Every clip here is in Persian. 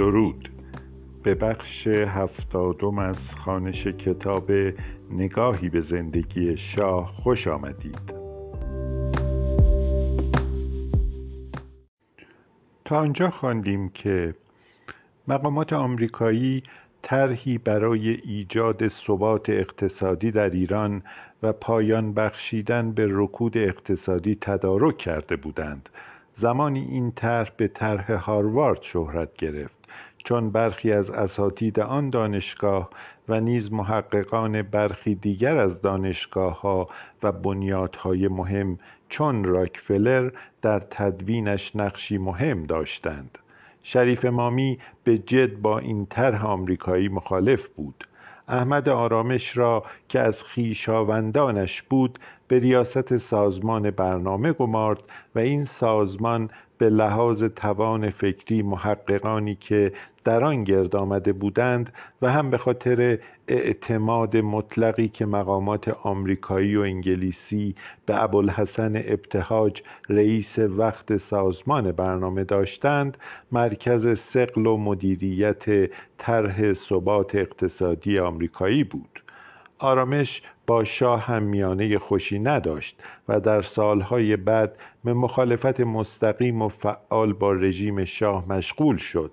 درود. به بخش هفتادم از خانش کتاب نگاهی به زندگی شاه خوش آمدید. تا آنجا خواندیم که مقامات آمریکایی طرحی برای ایجاد ثبات اقتصادی در ایران و پایان بخشیدن به رکود اقتصادی تدارک کرده بودند. زمانی این طرح به طرح هاروارد شهرت گرفت. چون برخی از اساتید آن دانشگاه و نیز محققان برخی دیگر از دانشگاه ها و بنیادهای مهم چون راکفلر در تدوینش نقشی مهم داشتند. شریف مامی به جد با این طرح آمریکایی مخالف بود. احمد آرامش را که از خیشاوندانش بود به ریاست سازمان برنامه گمارد و این سازمان به لحاظ توان فکری محققانی که در آن گرد آمده بودند و هم به خاطر اعتماد مطلقی که مقامات آمریکایی و انگلیسی به ابوالحسن ابتهاج رئیس وقت سازمان برنامه داشتند مرکز سقل و مدیریت طرح ثبات اقتصادی آمریکایی بود. آرامش با شاه هم میانه خوشی نداشت و در سالهای بعد به مخالفت مستقیم و فعال با رژیم شاه مشغول شد.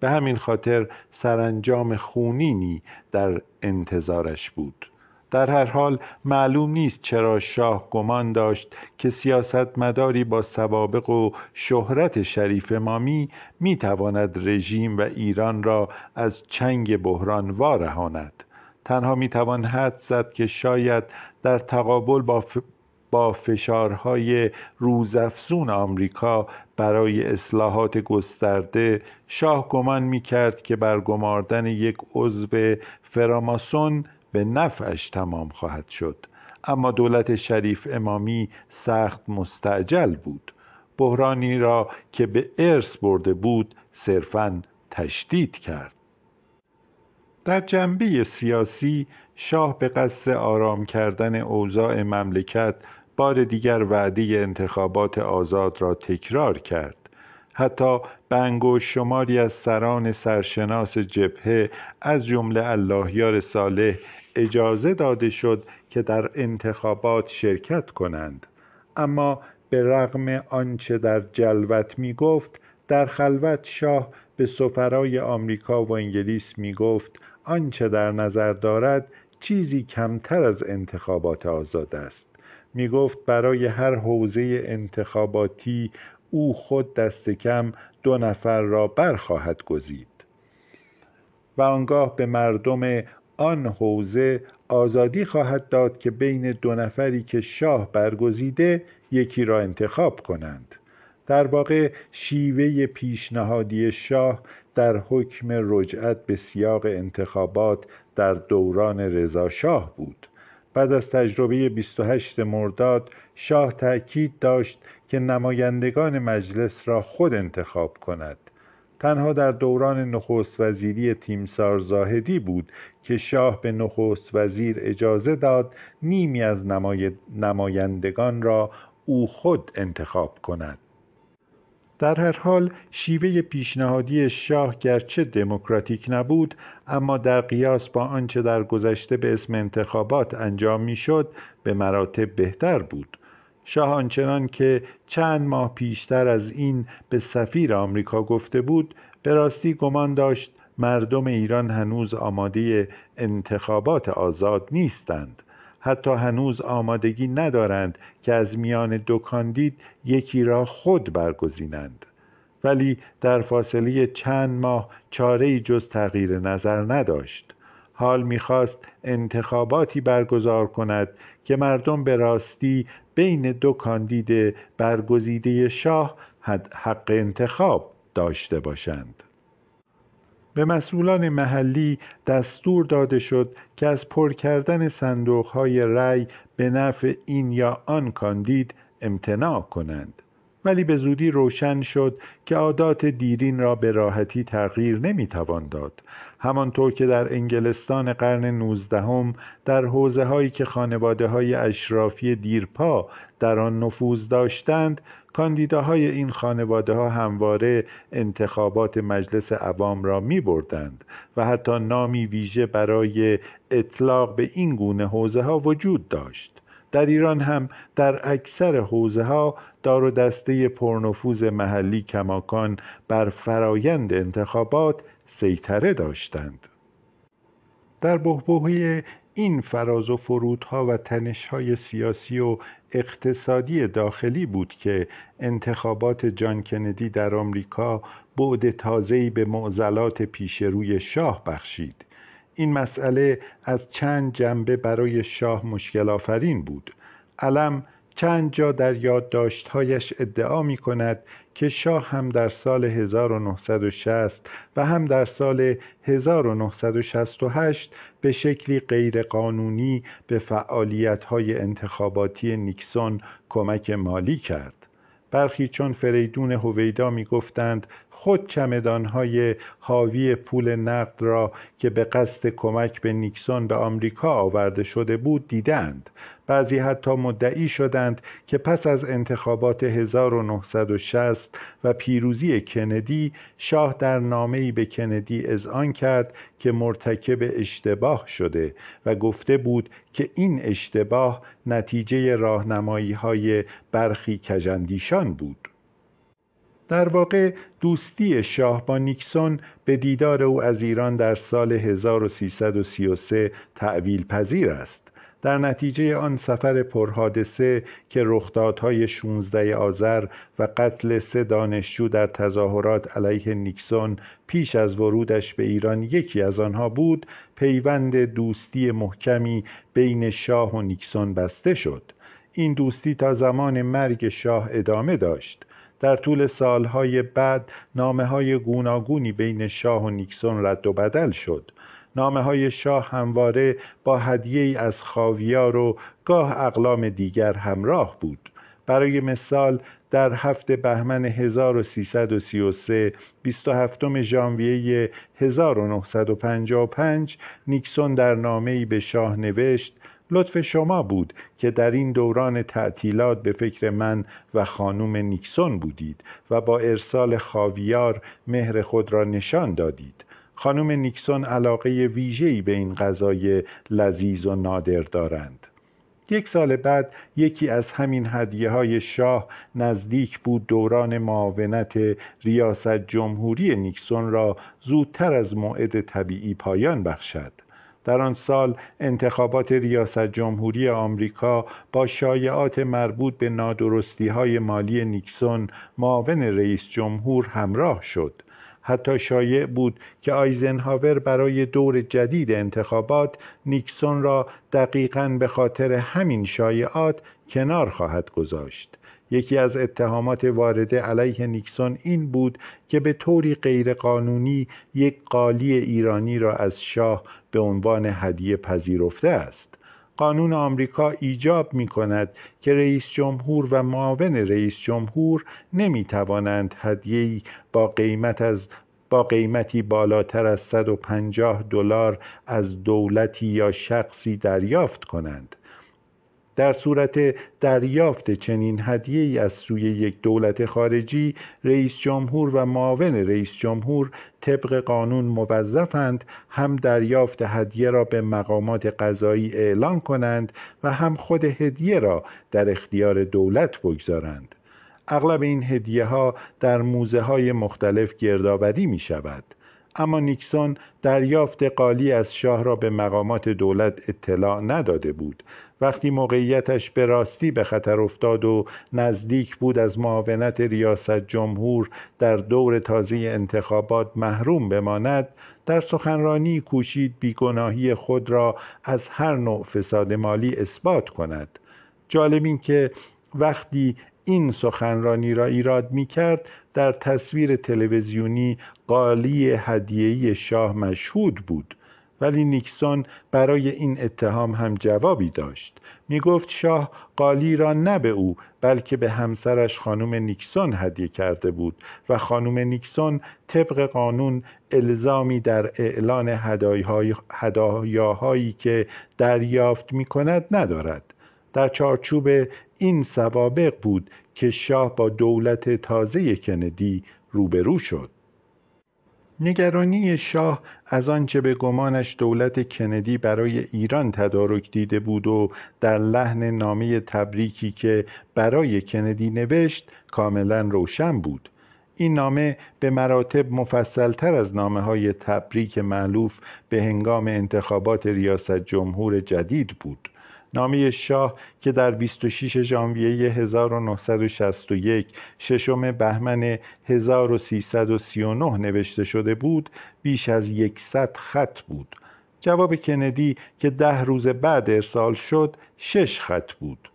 به همین خاطر سرانجام خونینی در انتظارش بود. در هر حال معلوم نیست چرا شاه گمان داشت که سیاستمداری با سوابق و شهرت شریف مامی می‌تواند رژیم و ایران را از چنگ بحران وارهاند. تنها می‌توان حد زد که شاید در تقابل با, با فشارهای روزافزون آمریکا برای اصلاحات گسترده شاه گمان می‌کرد که برگماردن یک عضو فراماسون به نفعش تمام خواهد شد. اما دولت شریف امامی سخت مستعجل بود. بحرانی را که به ارث برده بود صرفا تشدید کرد. در جنبه سیاسی شاه به قصد آرام کردن اوضاع مملکت بار دیگر وعده انتخابات آزاد را تکرار کرد. حتی به شماری از سران سرشناس جبهه از جمله اللهیار صالح اجازه داده شد که در انتخابات شرکت کنند. اما به رغم آنچه در جلوت می گفت در خلوت شاه به سفرای آمریکا و انگلیس می گفت آنچه در نظر دارد چیزی کمتر از انتخابات آزاد است. می گفت برای هر حوزه انتخاباتی او خود دست کم دو نفر را برخواهد گزید. و آنگاه به مردم آن حوزه آزادی خواهد داد که بین دو نفری که شاه برگزیده یکی را انتخاب کنند. در واقع شیوه پیشنهادی شاه در حکم رجعت به سیاق انتخابات در دوران رضا شاه بود. بعد از تجربه 28 مرداد شاه تأکید داشت که نمایندگان مجلس را خود انتخاب کند. تنها در دوران نخست وزیری تیمسار زاهدی بود که شاه به نخست وزیر اجازه داد نیمی از نمایندگان را او خود انتخاب کند. در هر حال شیوه پیشنهادی شاه گرچه دموکراتیک نبود اما در قیاس با آنچه در گذشته به اسم انتخابات انجام می‌شد به مراتب بهتر بود. شاه آنچنان که چند ماه پیشتر از این به سفیر آمریکا گفته بود به راستی گمان داشت مردم ایران هنوز آماده انتخابات آزاد نیستند. حتی هنوز آمادگی ندارند که از میان دو کاندید یکی را خود برگزینند. ولی در فاصله چند ماه چاره جز تغییر نظر نداشت. حال می‌خواست انتخاباتی برگزار کند که مردم به راستی بین دو کاندید برگزیده شاه حق انتخاب داشته باشند. به مسئولان محلی دستور داده شد که از پر کردن صندوقهای رأی به نفع این یا آن کاندید امتناع کنند. ولی به زودی روشن شد که عادات دیرین را به راحتی تغییر نمی‌توان داد. همانطور که در انگلستان قرن نوزدهم در حوزه هایی که خانواده های اشرافی دیرپا در آن نفوذ داشتند کاندیداهای این خانواده ها همواره انتخابات مجلس عوام را می بردند و حتی نامی ویژه برای اطلاق به این گونه حوزه ها وجود داشت. در ایران هم در اکثر حوزه ها دار و دسته پرنفوذ محلی کماکان بر فرایند انتخابات سیطره داشتند. در بحبوحه این فراز و فرودها و تنشهای سیاسی و اقتصادی داخلی بود که انتخابات جان کندی در آمریکا بعد تازه‌ای به معضلات پیش روی شاه بخشید. این مسئله از چند جنبه برای شاه مشکل آفرین بود علم چند جا در یادداشتهایش ادعا می کند که شاه هم در سال 1960 و هم در سال 1968 به شکلی غیرقانونی به فعالیت‌های انتخاباتی نیکسون کمک مالی کرد. برخی چون فریدون هویدا می‌گفتند خود چمدانهای حاوی پول نقد را که به قصد کمک به نیکسون به آمریکا آورده شده بود دیدند. بعضی حتی مدعی شدند که پس از انتخابات 1960 و پیروزی کندی شاه در نامه‌ای به کندی اذعان کرد که مرتکب اشتباه شده و گفته بود که این اشتباه نتیجه راهنمایی های برخی کجندیشان بود. در واقع دوستی شاه با نیکسون به دیدار او از ایران در سال 1333 تعویل پذیر است. در نتیجه آن سفر پرحادثه که رخدادهای 16 آذر و قتل سه دانشجو در تظاهرات علیه نیکسون پیش از ورودش به ایران یکی از آنها بود پیوند دوستی محکمی بین شاه و نیکسون بسته شد. این دوستی تا زمان مرگ شاه ادامه داشت. در طول سالهای بعد نامه های گوناگونی بین شاه و نیکسون رد و بدل شد. نامه های شاه همواره با هدیه ای از خاویار و گاه اقلام دیگر همراه بود. برای مثال در هفته بهمن 1333 27 ژانویه 1955 نیکسون در نامه‌ای به شاه نوشت لطف شما بود که در این دوران تعطیلات به فکر من و خانم نیکسون بودید و با ارسال خاویار مهر خود را نشان دادید. خانم نیکسون علاقه ویژه‌ای به این غذای لذیذ و نادر دارند. یک سال بعد یکی از همین هدیه های شاه نزدیک بود دوران معاونت ریاست جمهوری نیکسون را زودتر از موعد طبیعی پایان بخشد. در آن سال انتخابات ریاست جمهوری آمریکا با شایعات مربوط به نادرستی های مالی نیکسون معاون رئیس جمهور همراه شد. حتی شایع بود که آیزنهاور برای دور جدید انتخابات نیکسون را دقیقا به خاطر همین شایعات کنار خواهد گذاشت. یکی از اتهامات وارده علیه نیکسون این بود که به طوری غیرقانونی یک قالی ایرانی را از شاه به عنوان هدیه پذیرفته است. قانون آمریکا ایجاب می کند که رئیس جمهور و معاون رئیس جمهور نمی توانند هدیه‌ای با قیمت از با قیمتی بالاتر از 150 دلار از دولتی یا شخصی دریافت کنند. در صورت دریافت چنین هدیه ای از سوی یک دولت خارجی رئیس جمهور و معاون رئیس جمهور طبق قانون موظفند هم دریافت هدیه را به مقامات قضایی اعلان کنند و هم خود هدیه را در اختیار دولت بگذارند. اغلب این هدیه ها در موزه های مختلف گردآوری می شود اما نیکسون دریافت قالی از شاه را به مقامات دولت اطلاع نداده بود. وقتی موقعیتش به راستی به خطر افتاد و نزدیک بود از معاونت ریاست جمهور در دور تازه انتخابات محروم بماند در سخنرانی کوشید بیگناهی خود را از هر نوع فساد مالی اثبات کند. جالب این که وقتی این سخنرانی را ایراد می کرد در تصویر تلویزیونی قالی هدیه‌ای شاه مشهود بود. ولی نیکسون برای این اتهام هم جوابی داشت. می گفت شاه قالی را نه به او بلکه به همسرش خانم نیکسون هدیه کرده بود و خانم نیکسون طبق قانون الزامی در اعلان هدایاهایی که دریافت می کند ندارد. در چارچوب این سوابق بود که شاه با دولت تازه کندی روبرو شد. نگرانی شاه از آنچه به گمانش دولت کندی برای ایران تدارک دیده بود و در لحن نامه تبریکی که برای کندی نوشت کاملا روشن بود. این نامه به مراتب مفصلتر از نامه های تبریک معلوف به هنگام انتخابات ریاست جمهور جدید بود. نامه شاه که در 26 ژانویه 1961 ششم بهمن 1339 نوشته شده بود بیش از یکصد خط بود. جواب کندی که ده روز بعد ارسال شد شش خط بود.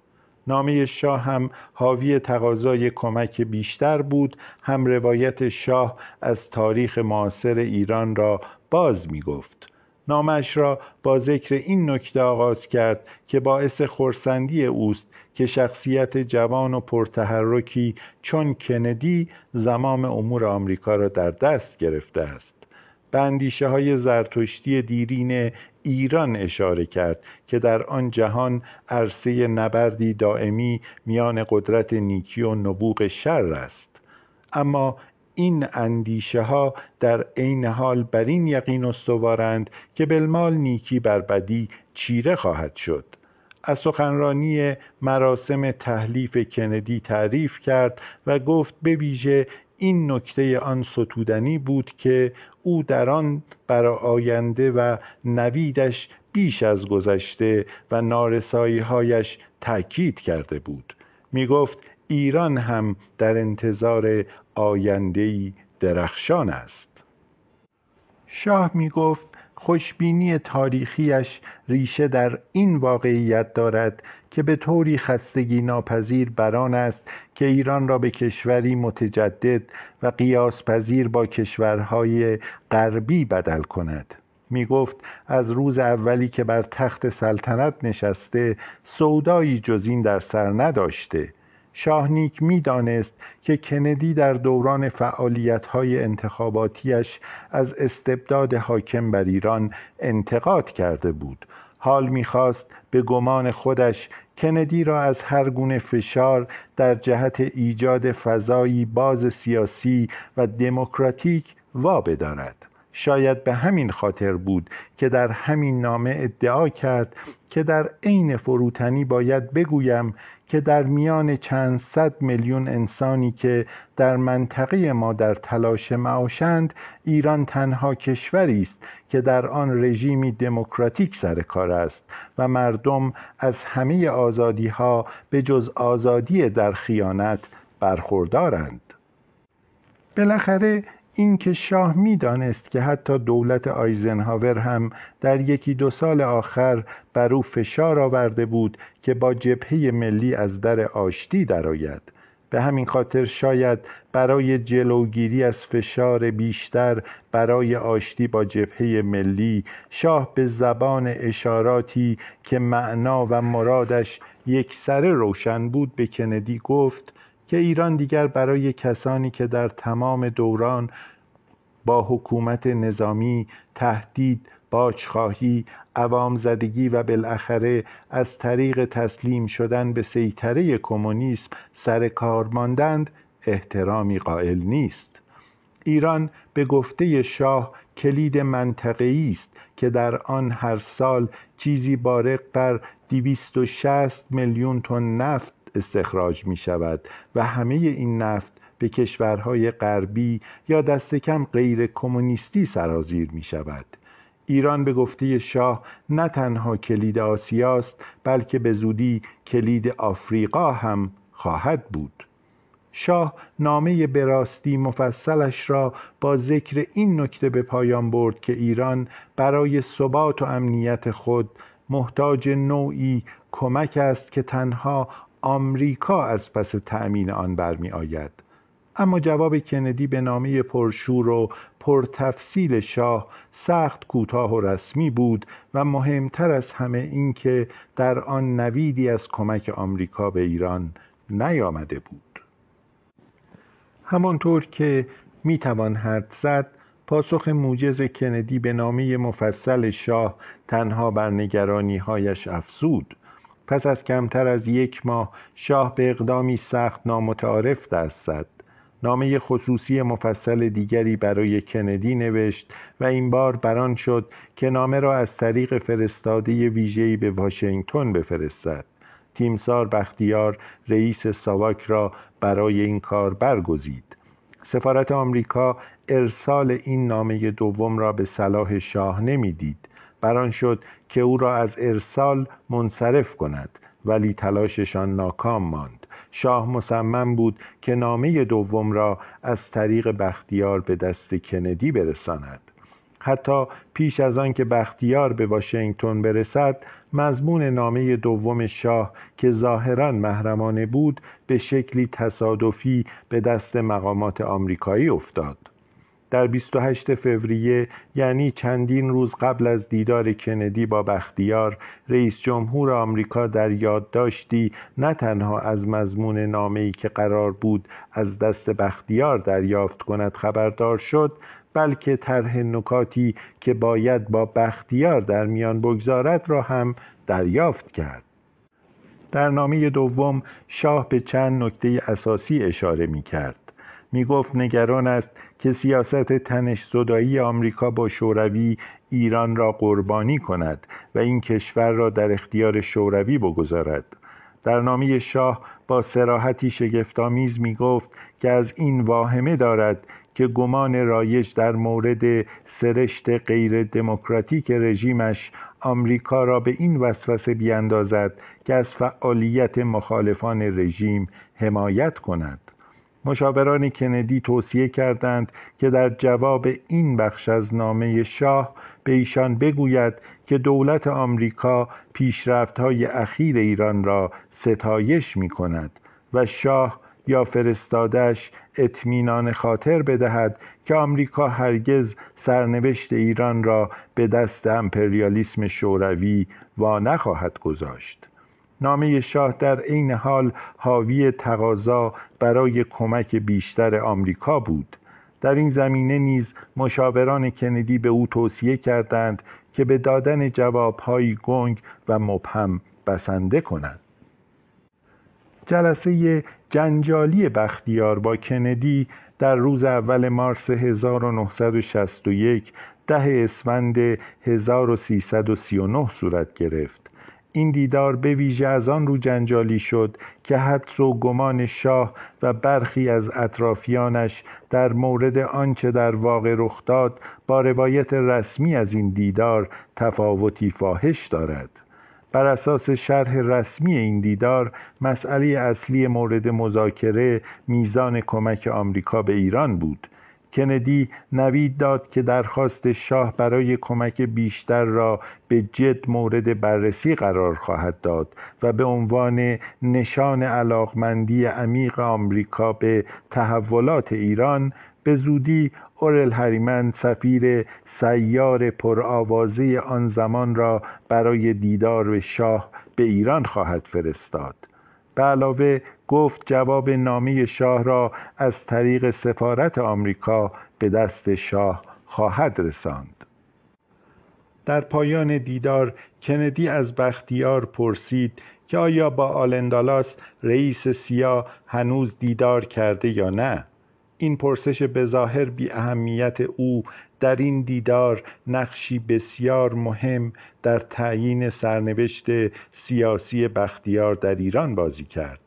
نامه شاه هم حاوی تقاضای کمک بیشتر بود هم روایت شاه از تاریخ معاصر ایران را باز می گفت نامش را با ذکر این نکته آغاز کرد که باعث خورسندی اوست که شخصیت جوان و پرتحرکی چون کندی زمام امور آمریکا را در دست گرفته است. به اندیشه های زرتشتی دیرین ایران اشاره کرد که در آن جهان عرصه نبردی دائمی میان قدرت نیکی و نبوغ شر است. اما این اندیشه ها در عین حال بر این یقین استوارند که بالمال نیکی بر بدی چیره خواهد شد. از سخنرانی مراسم تحلیف کندی تعریف کرد و گفت به ویژه این نکته آن ستودنی بود که او در آن بر آینده و نویدش بیش از گذشته و نارسایی هایش تأکید کرده بود. می گفت ایران هم در انتظار آیندهی درخشان است. شاه می گفت خوشبینی تاریخیش ریشه در این واقعیت دارد که به طوری خستگی ناپذیر بران است که ایران را به کشوری متجدد و قیاس پذیر با کشورهای غربی بدل کند. می گفت از روز اولی که بر تخت سلطنت نشسته سودایی جز این در سر نداشته. شاهنیک می‌دانست که کندی در دوران فعالیت‌های انتخاباتیش از استبداد حاکم بر ایران انتقاد کرده بود. حال می‌خواست به گمان خودش کندی را از هر گونه فشار در جهت ایجاد فضایی باز سیاسی و دموکراتیک وا بدارد شاید به همین خاطر بود که در همین نامه ادعا کرد که در عین فروتنی باید بگویم که در میان چند صد میلیون انسانی که در منطقه ما در تلاش معاشند ایران تنها کشوری است که در آن رژیمی دموکراتیک سر کار است و مردم از همه آزادی ها به جز آزادی در خیانت برخوردارند. بالاخره اینکه شاه می‌دانست که حتی دولت آیزنهاور هم در یکی دو سال آخر بر او فشار آورده بود که با جبهه ملی از در آشتی درآید. به همین خاطر شاید برای جلوگیری از فشار بیشتر برای آشتی با جبهه ملی شاه به زبان اشاراتی که معنا و مرادش یکسره روشن بود به کندی گفت که ایران دیگر برای کسانی که در تمام دوران با حکومت نظامی تهدید باجخواهی عوام زدگی و بالاخره از طریق تسلیم شدن به سیطره کمونیسم سر کار ماندند احترامی قائل نیست. ایران به گفته شاه کلید منطقه‌ای است که در آن هر سال چیزی بارق بر 260 میلیون تن نفت استخراج می شود و همه این نفت به کشورهای غربی یا دست کم غیر کمونیستی سرازیر می شود ایران به گفته شاه نه تنها کلید آسیاست بلکه به زودی کلید آفریقا هم خواهد بود. شاه نامه براستی مفصلش را با ذکر این نکته به پایان برد که ایران برای ثبات و امنیت خود محتاج نوعی کمک است که تنها آمریکا از پس تأمین آن برمی آید اما جواب کندی به نامه پرشور و پرتفصیل شاه سخت کوتاه و رسمی بود و مهمتر از همه این که در آن نویدی از کمک آمریکا به ایران نیامده بود. همانطور که می‌توان حد زد پاسخ موجز کندی به نامه مفصل شاه تنها بر نگرانی هایش افزود. پس از کمتر از یک ماه شاه به اقدامی سخت نامتعارف دست زد. نامه خصوصی مفصل دیگری برای کندی نوشت و این بار بران شد که نامه را از طریق فرستاده ویژه‌ای به واشنگتن بفرستد. تیمسار بختیار رئیس ساواک را برای این کار برگزید. سفارت آمریکا ارسال این نامه دوم را به صلاح شاه نمی‌دید. بران شد که او را از ارسال منصرف کند ولی تلاششان ناکام ماند. شاه مصمم بود که نامه دوم را از طریق بختیار به دست کندی برساند. حتی پیش از آن که بختیار به واشنگتن برسد مضمون نامه دوم شاه که ظاهرا محرمانه بود به شکلی تصادفی به دست مقامات آمریکایی افتاد. در 28 فوریه یعنی چندین روز قبل از دیدار کندی با بختیار رئیس جمهور آمریکا در یادداشتی نه تنها از مضمون نامه‌ای که قرار بود از دست بختیار دریافت کند خبردار شد بلکه طرح نکاتی که باید با بختیار در میان بگذارد را هم دریافت کرد. در نامه دوم شاه به چند نکته اساسی اشاره می کرد می گفت نگران است که سیاست تنش زدایی آمریکا با شوروی ایران را قربانی کند و این کشور را در اختیار شوروی بگذارد. در نامه شاه با سراحتی شگفتآمیز می گفت که از این واهمه دارد که گمان رایج در مورد سرشت غیر دموکراتیک رژیمش آمریکا را به این وسوسه بیاندازد که از فعالیت مخالفان رژیم حمایت کند. مشاوران کندی توصیه کردند که در جواب این بخش از نامه شاه به ایشان بگوید که دولت آمریکا پیشرفت‌های اخیر ایران را ستایش می کند و شاه یا فرستادش اطمینان خاطر بدهد که آمریکا هرگز سرنوشت ایران را به دست امپریالیسم شوروی و نخواهد گذاشت. نامه شاه در عین حال حاوی تقاضا برای کمک بیشتر آمریکا بود. در این زمینه نیز مشاوران کندی به او توصیه کردند که به دادن جوابهایی گنگ و مبهم بسنده کند جلسه جنجالی بختیار با کندی در روز اول مارس 1961 ده اسفند 1339 صورت گرفت. این دیدار به ویژه از آن رو جنجالی شد که حدس و گمان شاه و برخی از اطرافیانش در مورد آنچه در واقع رخ داد با روایت رسمی از این دیدار تفاوتی فاحش دارد. بر اساس شرح رسمی این دیدار مسئله اصلی مورد مذاکره میزان کمک آمریکا به ایران بود. کندی نوید داد که درخواست شاه برای کمک بیشتر را به جد مورد بررسی قرار خواهد داد و به عنوان نشان علاقمندی عمیق آمریکا به تحولات ایران به زودی اورل هریمن سفیر سیار پرآوازه آن زمان را برای دیدار به شاه به ایران خواهد فرستاد. به علاوه گفت جواب نامه شاه را از طریق سفارت آمریکا به دست شاه خواهد رساند. در پایان دیدار کندی از بختیار پرسید که آیا با آلندالاس رئیس سیا هنوز دیدار کرده یا نه. این پرسش بظاهر بی اهمیت او در این دیدار نقشی بسیار مهم در تعیین سرنوشت سیاسی بختیار در ایران بازی کرد.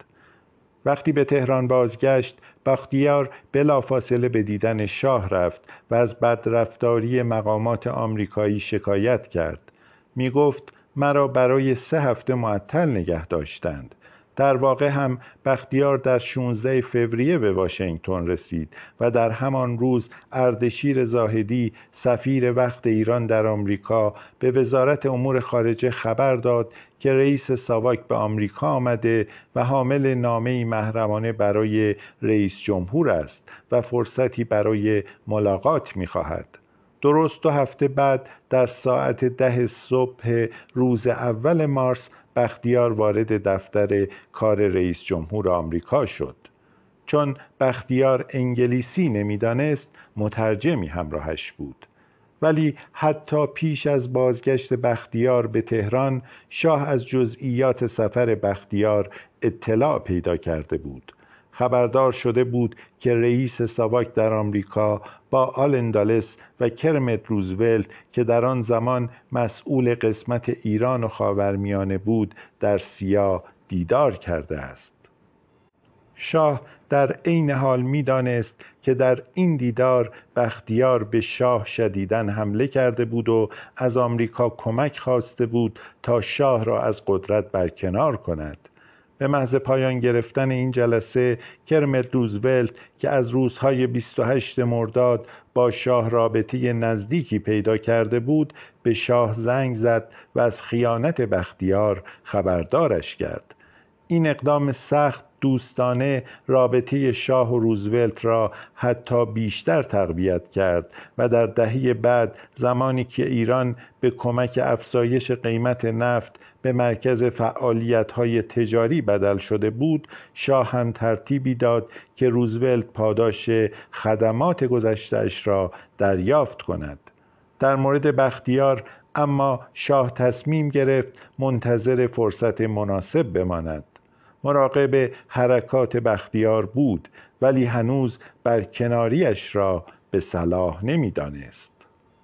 وقتی به تهران بازگشت بختیار بلافاصله به دیدن شاه رفت و از بدرفتاری مقامات آمریکایی شکایت کرد. می گفت مرا برای سه هفته معطل نگه داشتند. در واقع هم بختیار در 16 فوریه به واشنگتن رسید و در همان روز اردشیر زاهدی سفیر وقت ایران در آمریکا به وزارت امور خارجه خبر داد که رئیس ساواک به آمریکا آمده و حامل نامه محرمانه برای رئیس جمهور است و فرصتی برای ملاقات می خواهد. درست دو هفته بعد در ساعت ده صبح روز اول مارس بختیار وارد دفتر کار رئیس جمهور آمریکا شد. چون بختیار انگلیسی نمی‌دانست مترجمی همراهش بود. ولی حتی پیش از بازگشت بختیار به تهران شاه از جزئیات سفر بختیار اطلاع پیدا کرده بود. خبردار شده بود که رئیس ساواک در آمریکا با آلندالس و کرمت روزولت که در آن زمان مسئول قسمت ایران و خاورمیانه بود در سیا دیدار کرده است. شاه در عین حال می‌دانست که در این دیدار بختیار به شاه شدیدن حمله کرده بود و از آمریکا کمک خواسته بود تا شاه را از قدرت برکنار کند. به محض پایان گرفتن این جلسه کرمت روزولت که از روزهای 28 مرداد با شاه رابطه نزدیکی پیدا کرده بود به شاه زنگ زد و از خیانت بختیار خبردارش کرد. این اقدام سخت دوستانه رابطه شاه و روزولت را حتی بیشتر تقویت کرد و در دهه بعد زمانی که ایران به کمک افزایش قیمت نفت به مرکز فعالیت های تجاری بدل شده بود شاه هم ترتیبی داد که روزولت پاداش خدمات گذشتهاش را دریافت کند. در مورد بختیار اما شاه تصمیم گرفت منتظر فرصت مناسب بماند. مراقب حرکات بختیار بود ولی هنوز بر کناریش را به صلاح نمی‌دانست.